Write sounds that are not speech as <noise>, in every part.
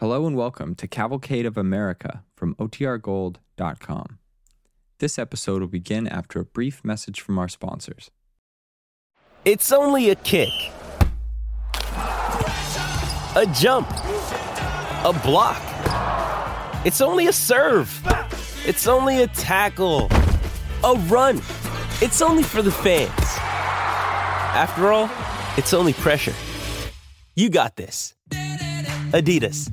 Hello and welcome to Cavalcade of America from OTRGold.com. This episode will begin after a brief message from our sponsors. It's only a kick, a jump, a block. It's only a serve. It's only a tackle, a run. It's only for the fans. After all, it's only pressure. You got this. Adidas.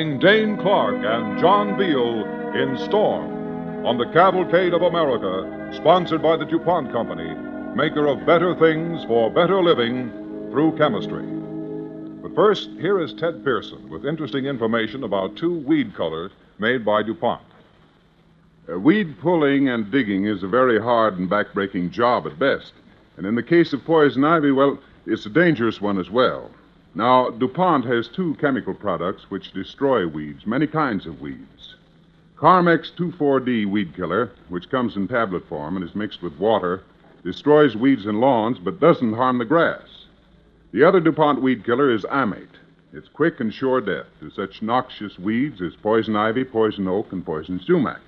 Starring Dane Clark and John Beal in Storm on the Cavalcade of America, sponsored by the DuPont Company, maker of better things for better living through chemistry. But first, here is Ted Pearson with interesting information about two weed colors made by DuPont. Uh, weed pulling and digging is a very hard and backbreaking job at best. And in the case of poison ivy, well, it's a dangerous one as well. Now, DuPont has two chemical products which destroy weeds, many kinds of weeds. Carmex 2,4-D weed killer, which comes in tablet form and is mixed with water, destroys weeds in lawns but doesn't harm the grass. The other DuPont weed killer is Ammate. It's quick and sure death to such noxious weeds as poison ivy, poison oak, and poison sumac.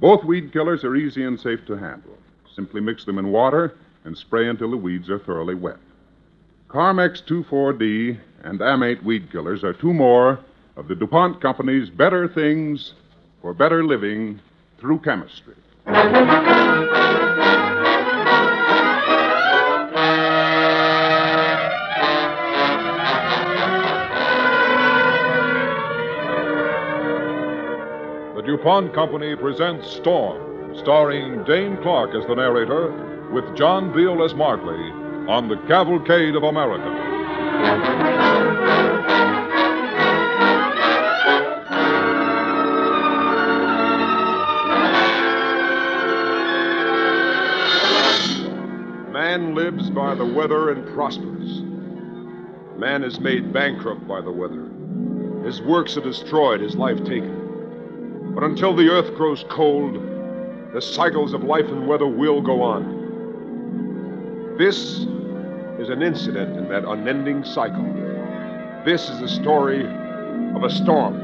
Both weed killers are easy and safe to handle. Simply mix them in water and spray until the weeds are thoroughly wet. Carmex 2,4-D and Ammate weed killers are two more of the DuPont Company's better things for better living through chemistry. DuPont Company presents Storm, starring Dane Clark as the narrator, with John Beal as Martley, on the Cavalcade of America. Man lives by the weather and prospers. Man is made bankrupt by the weather. His works are destroyed, his life taken. But until the earth grows cold, the cycles of life and weather will go on. This is an incident in that unending cycle. This is the story of a storm.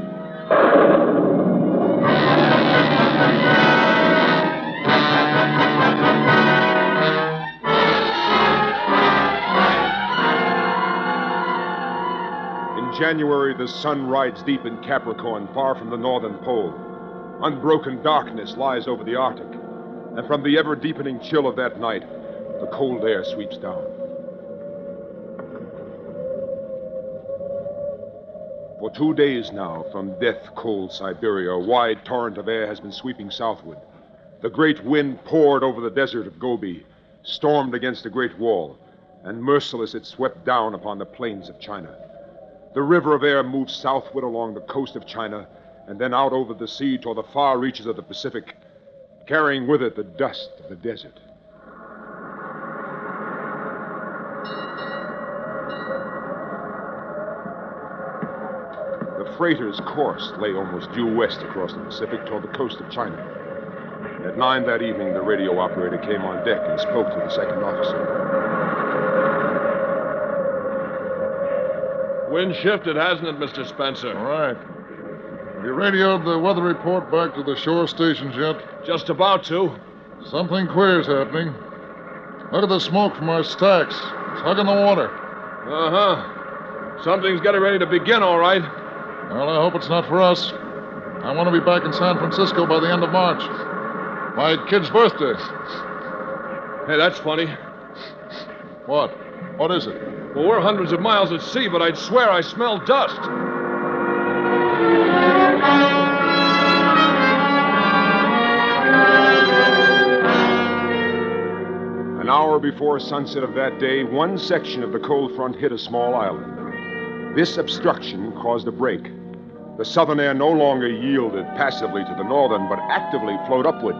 In January, the sun rides deep in Capricorn, far from the northern pole. Unbroken darkness lies over the Arctic, and from the ever deepening chill of that night, the cold air sweeps down. For two days now, from death cold Siberia, a wide torrent of air has been sweeping southward. The great wind poured over the desert of Gobi, stormed against the Great Wall, and merciless it swept down upon the plains of China. The river of air moved southward along the coast of China and then out over the sea toward the far reaches of the Pacific, carrying with it the dust of the desert. The freighter's course lay almost due west across the Pacific toward the coast of China. At nine that evening, the radio operator came on deck and spoke to the second officer. Wind shifted, hasn't it, Mr. Spencer? All right. Have you radioed the weather report back to the shore stations yet? Just about to. Something queer's happening. Look at the smoke from our stacks. It's hugging the water. Uh huh. Something's getting ready to begin, all right. Well, I hope it's not for us. I want to be back in San Francisco by the end of March. My kid's birthday. Hey, that's funny. What? What is it? Well, we're hundreds of miles at sea, but I'd swear I smell dust. An hour before sunset of that day, one section of the cold front hit a small island. This obstruction caused a break. The southern air no longer yielded passively to the northern, but actively flowed upward.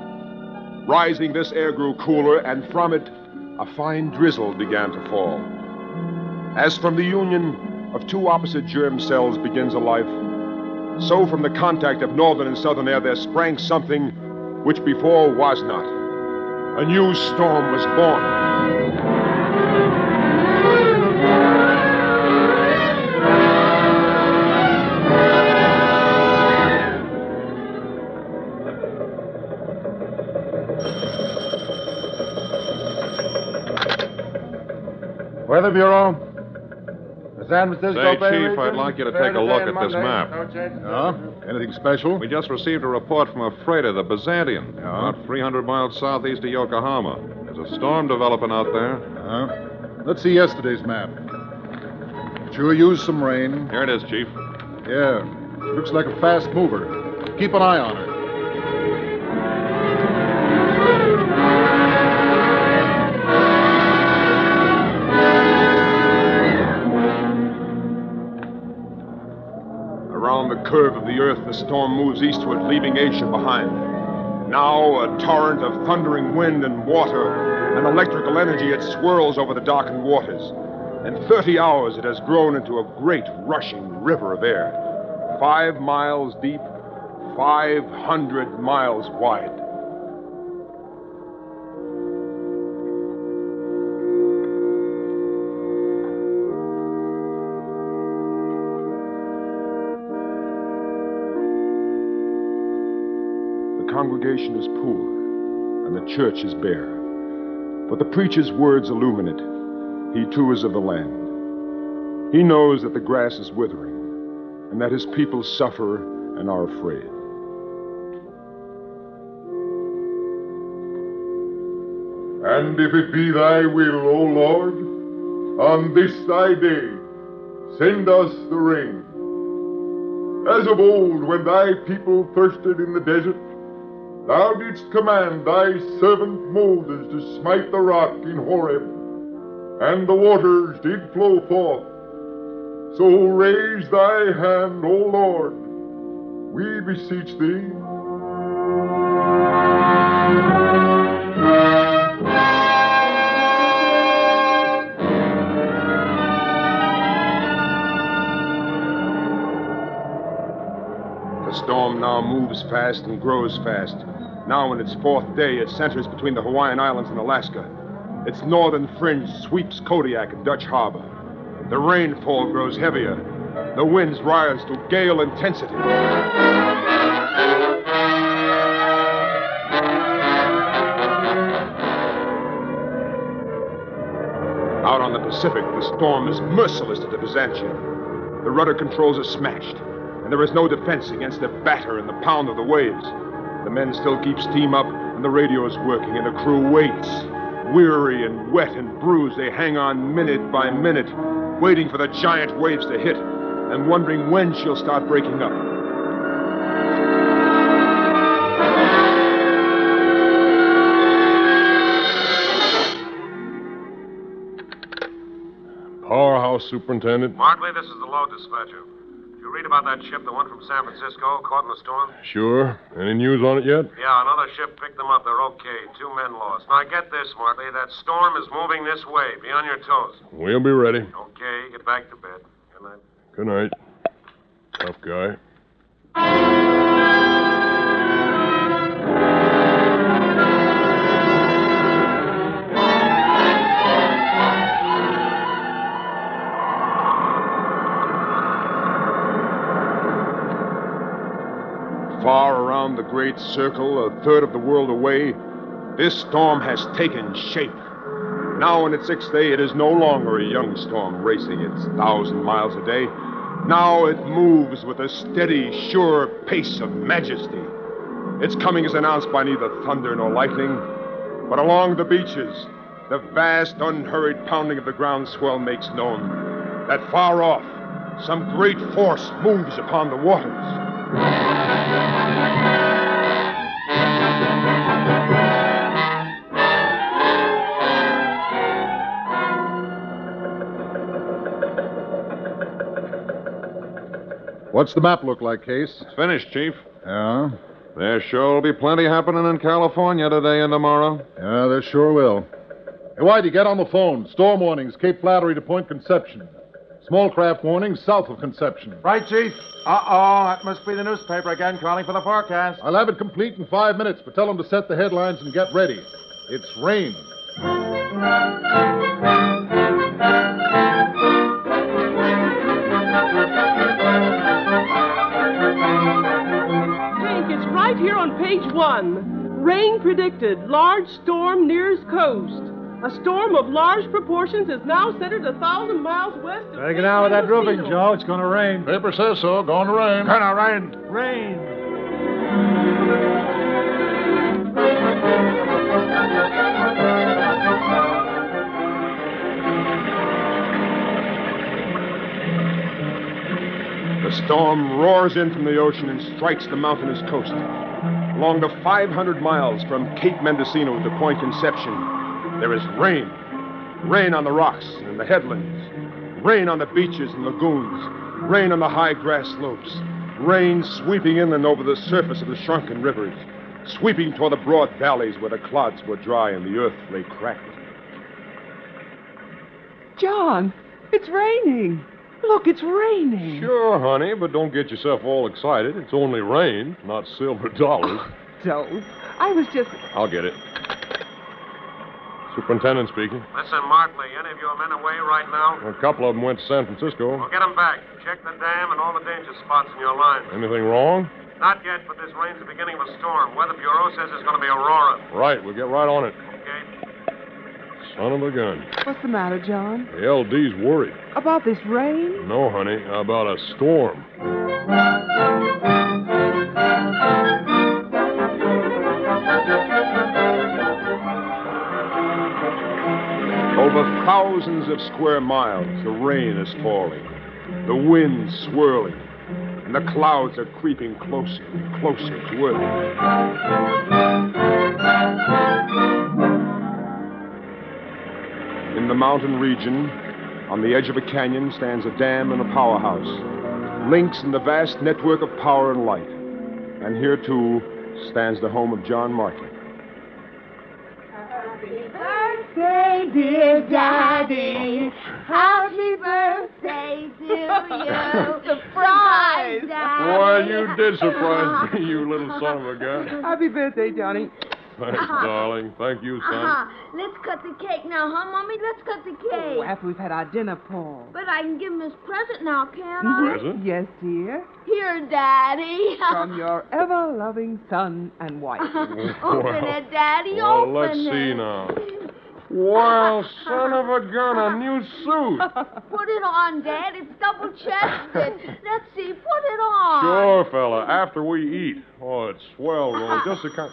Rising, this air grew cooler, and from it, a fine drizzle began to fall. As from the union of two opposite germ cells begins a life, so from the contact of northern and southern air there sprang something which before was not. A new storm was born. Weather Bureau. San Francisco Say, Bay Chief, region, I'd like you to take a look at this map. No. Yeah? Anything special? We just received a report from a freighter, the Byzantium, about 300 miles southeast of Yokohama. There's a storm developing out there. Let's see yesterday's map. Sure used some rain. Here it is, Chief. Yeah. Looks like a fast mover. Keep an eye on her. Curve of the earth, the storm moves eastward, leaving Asia behind. Now, a torrent of thundering wind and water and electrical energy, it swirls over the darkened waters. In 30 hours, it has grown into a great rushing river of air. Five miles deep, 500 miles wide. Congregation is poor, and the church is bare. But the preacher's words illumine it. He too is of the land. He knows that the grass is withering, and that his people suffer and are afraid. And if it be thy will, O Lord, on this thy day, send us the rain. As of old, when thy people thirsted in the desert, thou didst command thy servant Moses to smite the rock in Horeb, and the waters did flow forth. So raise thy hand, O Lord, we beseech thee. The storm now moves fast and grows fast. Now, in its fourth day, it centers between the Hawaiian Islands and Alaska. Its northern fringe sweeps Kodiak and Dutch Harbor. The rainfall grows heavier. The winds rise to gale intensity. Out on the Pacific, the storm is merciless to the Byzantium. The rudder controls are smashed, and there is no defense against the batter and the pound of the waves. The men still keep steam up, and the radio is working, and the crew waits. Weary and wet and bruised, they hang on minute by minute, waiting for the giant waves to hit, and wondering when she'll start breaking up. Powerhouse Superintendent. Martley, this is the load dispatcher. Read about that ship, the one from San Francisco, caught in the storm? Sure. Any news on it yet? Yeah, another ship picked them up. They're okay. Two men lost. Now, get this, Martley. That storm is moving this way. Be on your toes. We'll be ready. Okay, get back to bed. Good night. Good night. Tough guy. Great circle, a third of the world away, this storm has taken shape. Now, in its sixth day, it is no longer a young storm racing its thousand miles a day. Now it moves with a steady, sure pace of majesty. Its coming is announced by neither thunder nor lightning, but along the beaches, the vast, unhurried pounding of the ground swell makes known that far off, some great force moves upon the waters. What's the map look like, Case? It's finished, Chief. Yeah? There sure will be plenty happening in California today and tomorrow. Yeah, there sure will. Hey, Whitey, get on the phone. Storm warnings, Cape Flattery to Point Conception. Small craft warnings south of Conception. Right, Chief. Uh-oh, that must be the newspaper again calling for the forecast. I'll have it complete in five minutes, but tell them to set the headlines and get ready. It's rain. Page one. Rain predicted. Large storm nears coast. A storm of large proportions is now centered a thousand miles west of. Better get on with that roofing, Joe. It's going to rain. Paper says so. Going to rain. Gonna rain. Rain. The storm roars in from the ocean and strikes the mountainous coast. Along the 500 miles from Cape Mendocino to Point Conception, there is rain. Rain on the rocks and the headlands. Rain on the beaches and lagoons. Rain on the high grass slopes. Rain sweeping inland over the surface of the shrunken rivers. Sweeping toward the broad valleys where the clods were dry and the earth lay cracked. John, it's raining. Look, it's raining. Sure, honey, but don't get yourself all excited. It's only rain, not silver <laughs> dollars. Don't. I was just. I'll get it. Superintendent speaking. Listen, Martley, any of your men away right now? A couple of them went to San Francisco. Well, get them back. Check the dam and all the danger spots in your line. Anything wrong? Not yet, but this rain's the beginning of a storm. Weather Bureau says it's going to be aurora. Right, we'll get right on it. Okay? Son of a gun. What's the matter, John? The LD's worried. About this rain? No, honey, about a storm. Over thousands of square miles, the rain is falling, the wind swirling, and the clouds are creeping closer and closer to Earth. In the mountain region, on the edge of a canyon, stands a dam and a powerhouse. Links in the vast network of power and light. And here, too, stands the home of John Martin. Happy birthday, dear Daddy. Happy birthday to you. Surprise, Daddy. Why, you did surprise me, you little son of a gun. Happy birthday, Johnny. Thanks, uh-huh. darling. Thank you, son. Uh-huh. Let's cut the cake now, huh, Mommy? Let's cut the oh, cake. Oh, after we've had our dinner, Paul. But I can give him his present now, can't I? Mm-hmm. Present? Yes, dear. Here, Daddy. <laughs> From your ever loving son and wife. <laughs> Open it, <laughs> Daddy. Well, Open let's it. see now. Well, son of a gun, a new suit. Put it on, Dad. It's double chested. Let's see. Put it on. Sure, fella. After we eat. Oh, it's swell, uh-huh. Roy. Just a kind.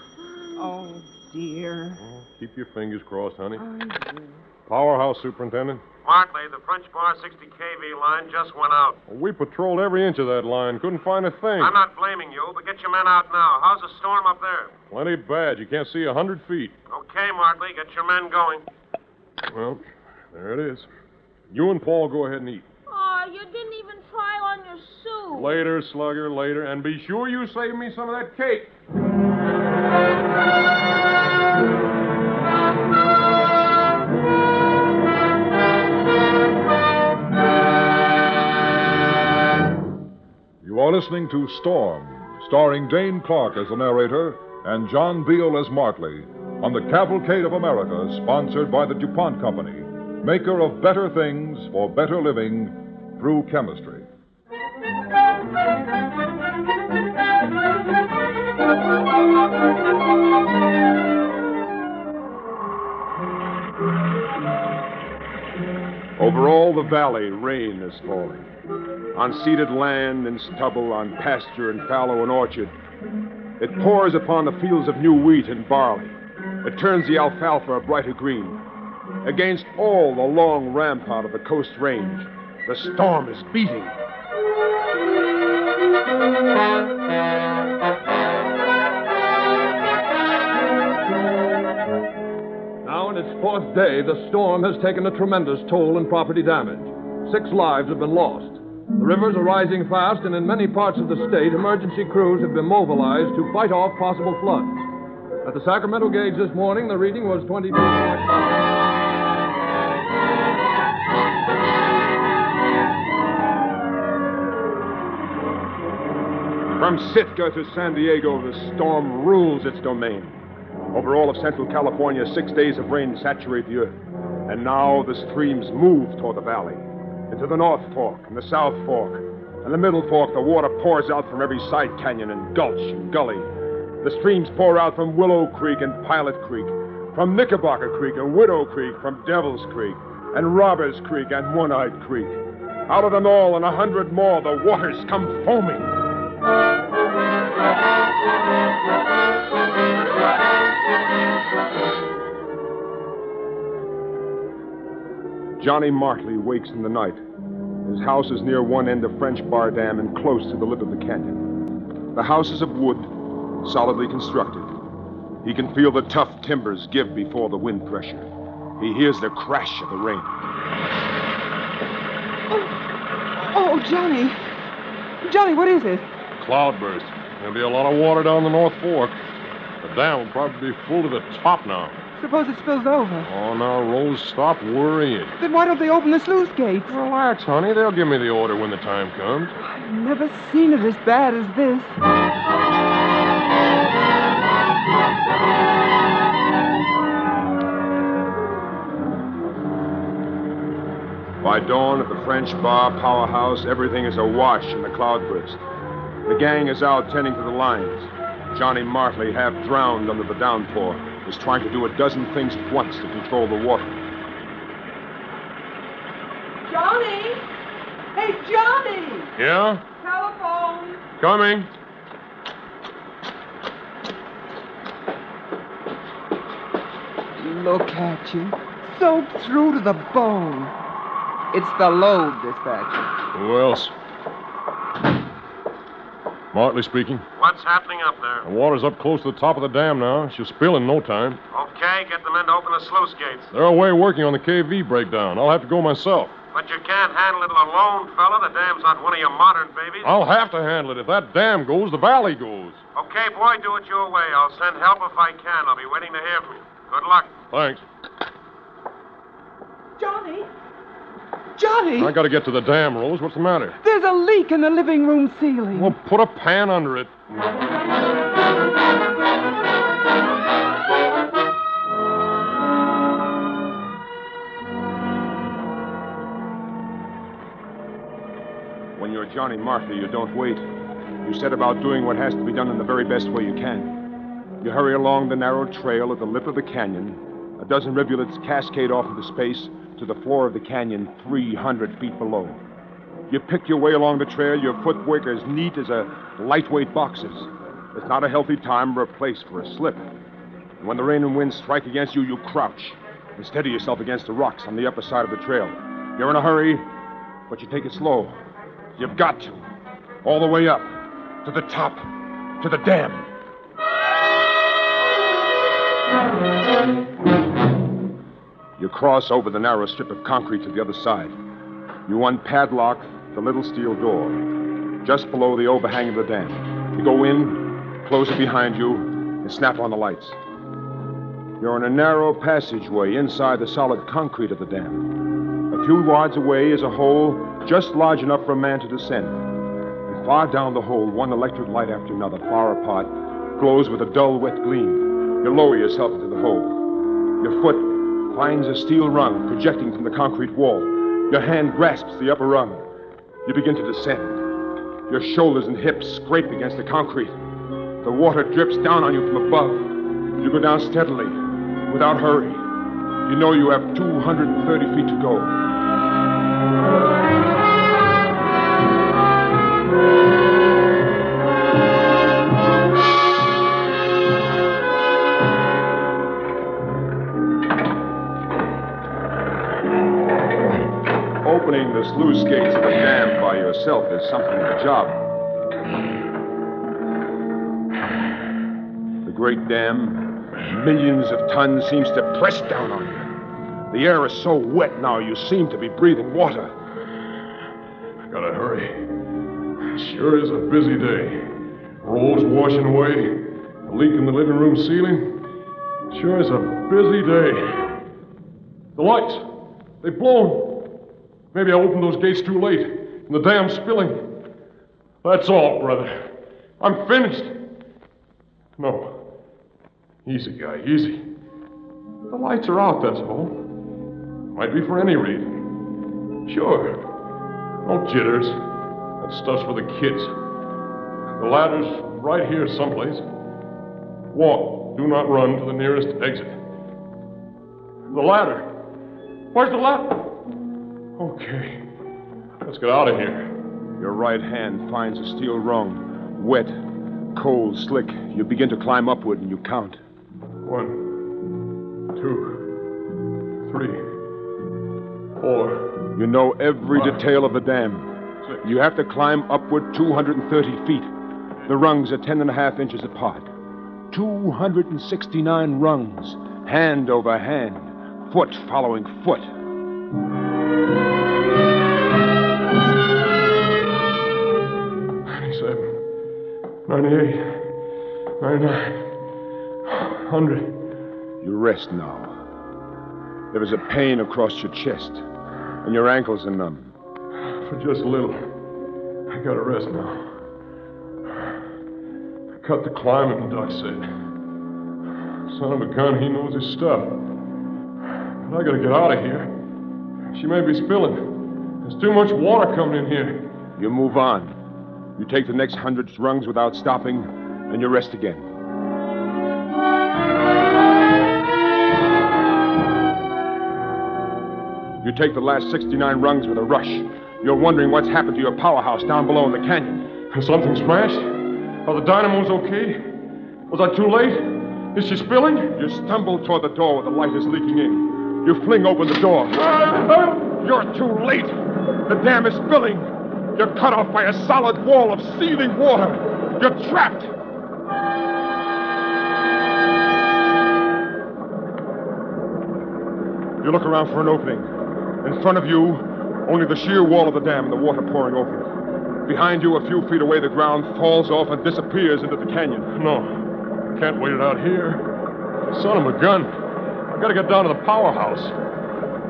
Oh, dear. Keep your fingers crossed, honey. Powerhouse superintendent. Martley, the French Bar 60 kV line just went out. We patrolled every inch of that line. Couldn't find a thing. I'm not blaming you, but get your men out now. How's the storm up there? Plenty bad. You can't see a hundred feet. Okay, Martley, get your men going. Well, there it is. You and Paul go ahead and eat. Oh, you didn't even try on your suit. Later, slugger, later. And be sure you save me some of that cake. You are listening to Storm, starring Dane Clark as the narrator and John Beal as Martley, on the Cavalcade of America, sponsored by the DuPont Company, maker of better things for better living through chemistry. Over all the valley, rain is falling. On seeded land and stubble, on pasture and fallow and orchard. It pours upon the fields of new wheat and barley. It turns the alfalfa a brighter green. Against all the long rampart of the coast range, the storm is beating. Its fourth day, the storm has taken a tremendous toll in property damage. Six lives have been lost. The rivers are rising fast, and in many parts of the state, emergency crews have been mobilized to fight off possible floods. At the Sacramento gauge this morning, the reading was 22. From Sitka to San Diego, the storm rules its domain. Over all of Central California, six days of rain saturate the earth. And now the streams move toward the valley. Into the North Fork and the South Fork. And the Middle Fork, the water pours out from every side canyon and gulch and gully. The streams pour out from Willow Creek and Pilot Creek, from Knickerbocker Creek and Widow Creek, from Devil's Creek and Robbers Creek and One Eyed Creek. Out of them all and a hundred more, the waters come foaming. Johnny Martley wakes in the night. His house is near one end of French Bar Dam and close to the lip of the canyon. The house is of wood, solidly constructed. He can feel the tough timbers give before the wind pressure. He hears the crash of the rain. Oh, oh Johnny. Johnny, what is it? Cloudburst. There'll be a lot of water down the North Fork. The dam will probably be full to the top now. Suppose it spills over. Oh, now, Rose, stop worrying. Then why don't they open the sluice gates? Relax, honey. They'll give me the order when the time comes. I've never seen it as bad as this. By dawn at the French Bar powerhouse, everything is awash in the cloudburst. The gang is out tending to the lines. Johnny Martley, half drowned under the downpour, is trying to do a dozen things at once to control the water. Johnny! Hey, Johnny! Yeah? Telephone! Coming. Look at you. Soaked through to the bone. It's the load, dispatcher. Who else? Martley speaking. What's happening up there? The water's up close to the top of the dam now. She'll spill in no time. Okay, get the men to open the sluice gates. They're away working on the KV breakdown. I'll have to go myself. But you can't handle it alone, fella. The dam's not one of your modern babies. I'll have to handle it. If that dam goes, the valley goes. Okay, boy, do it your way. I'll send help if I can. I'll be waiting to hear from you. Good luck. Thanks. Johnny? Johnny! I gotta get to the dam, Rose. What's the matter? There's a leak in the living room ceiling. Well, put a pan under it. When you're Johnny Martley, you don't wait. You set about doing what has to be done in the very best way you can. You hurry along the narrow trail at the lip of the canyon. A dozen rivulets cascade off into space to the floor of the canyon 300 feet below. You pick your way along the trail, your footwork as neat as a lightweight boxer's. It's not a healthy time or a place for a slip. And when the rain and wind strike against you, you crouch and steady yourself against the rocks on the upper side of the trail. You're in a hurry, but you take it slow. You've got to. All the way up. To the top. To the dam. You cross over the narrow strip of concrete to the other side. You unpadlock the little steel door, just below the overhang of the dam. You go in, close it behind you, and snap on the lights. You're in a narrow passageway inside the solid concrete of the dam. A few yards away is a hole just large enough for a man to descend. And far down the hole, one electric light after another, far apart, glows with a dull, wet gleam. You lower yourself into the hole. Your foot finds a steel rung projecting from the concrete wall. Your hand grasps the upper rung. You begin to descend. Your shoulders and hips scrape against the concrete. The water drips down on you from above. You go down steadily, without hurry. You know you have 230 feet to go. Something of a job. The great dam, millions of tons, seems to press down on you. The air is so wet now, you seem to be breathing water. I gotta hurry. Sure is a busy day. Rolls washing away, a leak in the living room ceiling. Sure is a busy day. The lights, they've blown. Maybe I opened those gates too late, the dam's spilling. That's all, brother. I'm finished. No. Easy, guy, easy. The lights are out, that's all. Might be for any reason. Sure. No jitters. That stuff's for the kids. The ladder's right here someplace. Walk. Do not run to the nearest exit. The ladder. Where's the ladder? Okay. Let's get out of here. Your right hand finds a steel rung, wet, cold, slick. You begin to climb upward and you count. One, two, three, four. You know every Five. detail of the dam. You have to climb upward 230 feet. The rungs are ten and a half inches apart. 269 rungs, hand over hand, foot following foot. 98, 99, 100. You rest now. There is a pain across your chest, and your ankles are numb. For just a little. I gotta rest now. I cut the climbing, Doc said. Son of a gun, he knows his stuff. But I gotta get out of here. She may be spilling. There's too much water coming in here. You move on. You take the next hundred rungs without stopping, and you rest again. You take the last 69 rungs with a rush. You're wondering what's happened to your powerhouse down below in the canyon. Something smashed? Are the dynamos okay? Was I too late? Is she spilling? You stumble toward the door where the light is leaking in. You fling open the door. You're too late. The dam is spilling. You're cut off by a solid wall of seething water. You're trapped. You look around for an opening. In front of you, only the sheer wall of the dam and the water pouring over it. Behind you, a few feet away, the ground falls off and disappears into the canyon. No. Can't wait it out here. Son of a gun. I gotta get down to the powerhouse.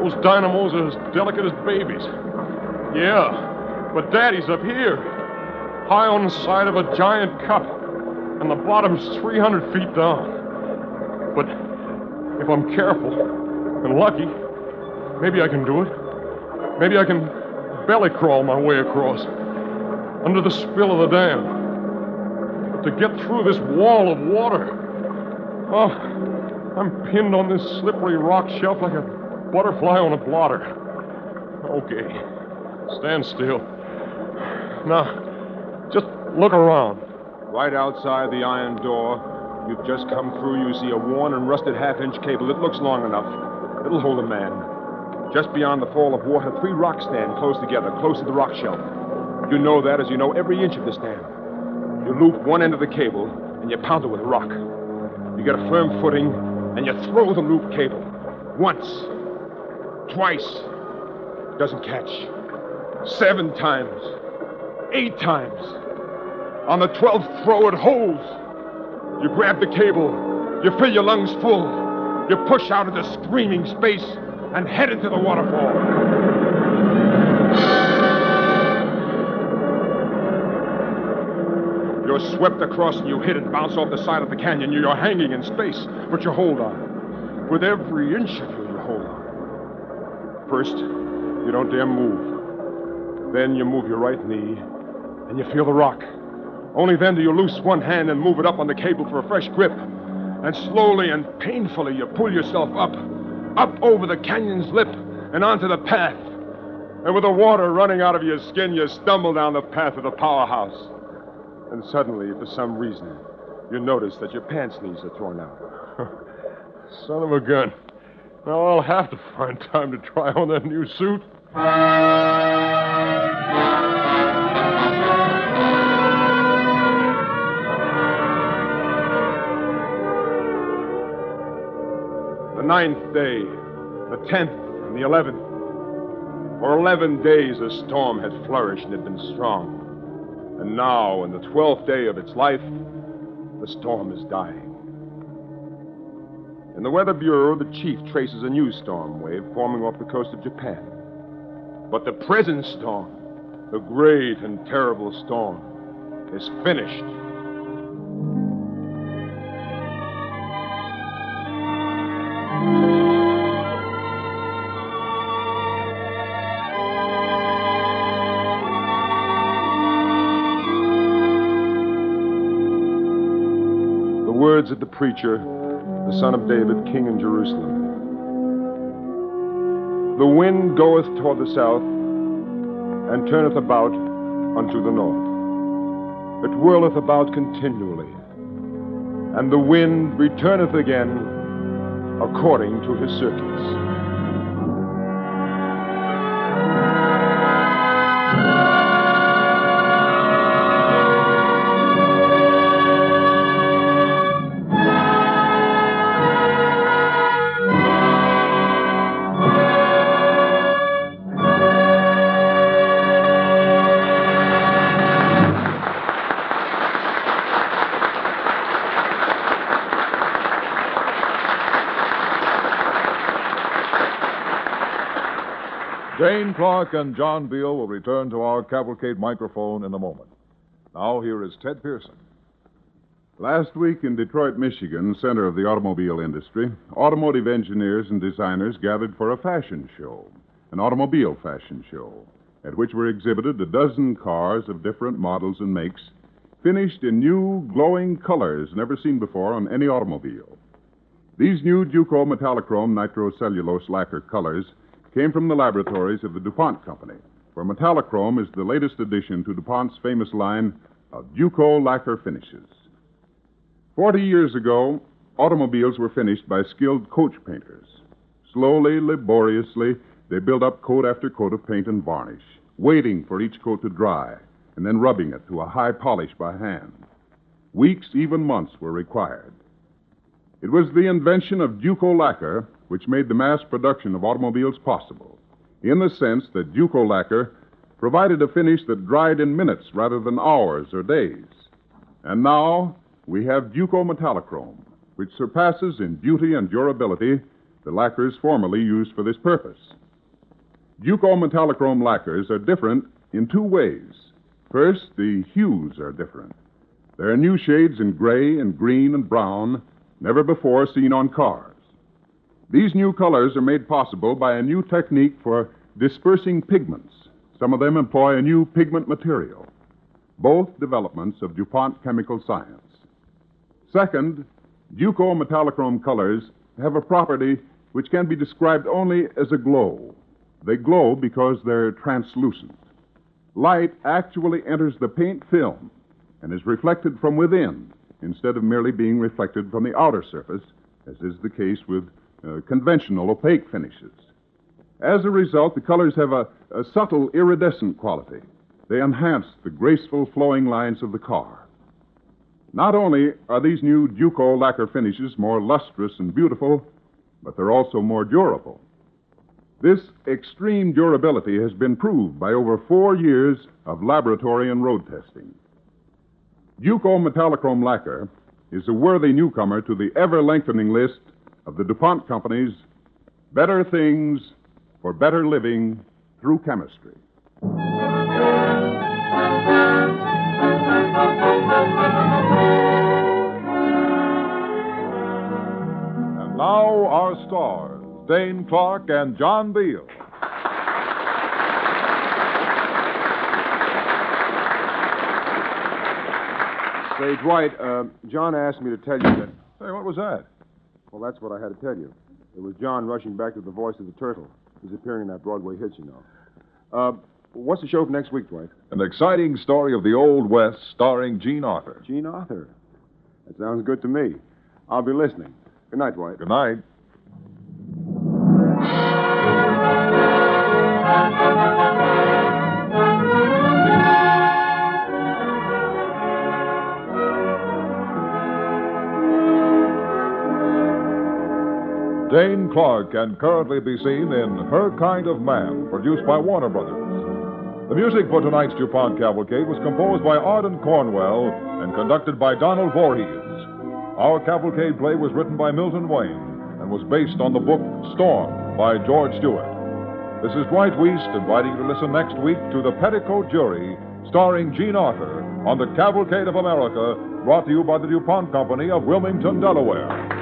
Those dynamos are as delicate as babies. Yeah, but Daddy's up here, high on the side of a giant cup, and the bottom's 300 feet down. But if I'm careful and lucky, maybe I can do it. Maybe I can belly crawl my way across under the spill of the dam. But to get through this wall of water, oh, I'm pinned on this slippery rock shelf like a butterfly on a blotter. Okay, stand still. Now, just look around. Right outside the iron door, you've just come through, you see a worn and rusted half inch cable. It looks long enough. It'll hold a man. Just beyond the fall of water, three rocks stand close together, close to the rock shelf. You know that as you know every inch of this dam. You loop one end of the cable and you pound it with a rock. You get a firm footing and you throw the loop cable. Once, twice, doesn't catch. Seven times, eight times. On the twelfth throw, it holds. You grab the cable, you fill your lungs full, you push out into screaming space and head into the waterfall. You're swept across and you hit and bounce off the side of the canyon. You're hanging in space, but you hold on. With every inch of you, you hold on. First, you don't dare move. Then you move your right knee, and you feel the rock. Only then do you loose one hand and move it up on the cable for a fresh grip. And slowly and painfully, you pull yourself up, up over the canyon's lip and onto the path. And with the water running out of your skin, you stumble down the path of the powerhouse. And suddenly, for some reason, you notice that your pants knees are torn out. <laughs> Son of a gun. Now I'll have to find time to try on that new suit. The ninth day, the tenth, and the eleventh. For eleven days the storm had flourished and had been strong. And now, in the twelfth day of its life, the storm is dying. In the Weather Bureau, the chief traces a new storm wave forming off the coast of Japan. But the present storm, the great and terrible storm, is finished. Preacher, the son of David, king in Jerusalem. The wind goeth toward the south, and turneth about unto the north. It whirleth about continually, and the wind returneth again according to his circuits. And John Beal will return to our cavalcade microphone in a moment. Now, here is Ted Pearson. Last week in Detroit, Michigan, center of the automobile industry, automotive engineers and designers gathered for a fashion show, an automobile fashion show, at which were exhibited a dozen cars of different models and makes, finished in new, glowing colors never seen before on any automobile. These new Duco metallochrome nitrocellulose lacquer colors came from the laboratories of the DuPont Company, where metallochrome is the latest addition to DuPont's famous line of Duco lacquer finishes. Forty years ago, automobiles were finished by skilled coach painters. Slowly, laboriously, they built up coat after coat of paint and varnish, waiting for each coat to dry, and then rubbing it to a high polish by hand. Weeks, even months, were required. It was the invention of Duco lacquer which made the mass production of automobiles possible, in the sense that Duco lacquer provided a finish that dried in minutes rather than hours or days. And now we have Duco metallochrome, which surpasses in beauty and durability the lacquers formerly used for this purpose. Duco metallochrome lacquers are different in two ways. First, the hues are different. There are new shades in gray and green and brown, never before seen on cars. These new colors are made possible by a new technique for dispersing pigments. Some of them employ a new pigment material, both developments of DuPont chemical science. Second, Duco metallochrome colors have a property which can be described only as a glow. They glow because they're translucent. Light actually enters the paint film and is reflected from within instead of merely being reflected from the outer surface, as is the case with uh, conventional opaque finishes. As a result, the colors have a, a subtle iridescent quality. They enhance the graceful flowing lines of the car. Not only are these new Duco lacquer finishes more lustrous and beautiful, but they're also more durable. This extreme durability has been proved by over four years of laboratory and road testing. Duco metallochrome lacquer is a worthy newcomer to the ever lengthening list of the DuPont Company's Better Things for Better Living Through Chemistry. And now, our stars, Dane Clark and John Beal. Say, Dwight, uh, John asked me to tell you that. Say, what was that? Well, that's what I had to tell you. It was John rushing back to the voice of the turtle. He's appearing in that Broadway hit, you know. Uh, what's the show for next week, Dwight? An exciting story of the Old West starring Jean Arthur. Jean Arthur. That sounds good to me. I'll be listening. Good night, Dwight. Good night. Clark can currently be seen in Her Kind of Man, produced by Warner Brothers. The music for tonight's DuPont Cavalcade was composed by Ardon Cornwell and conducted by Donald Voorhees. Our cavalcade play was written by Milton Wayne and was based on the book Storm by George Stewart. This is Dwight Weist inviting you to listen next week to The Petticoat Jury, starring Jean Arthur, on the Cavalcade of America, brought to you by the DuPont Company of Wilmington, Delaware.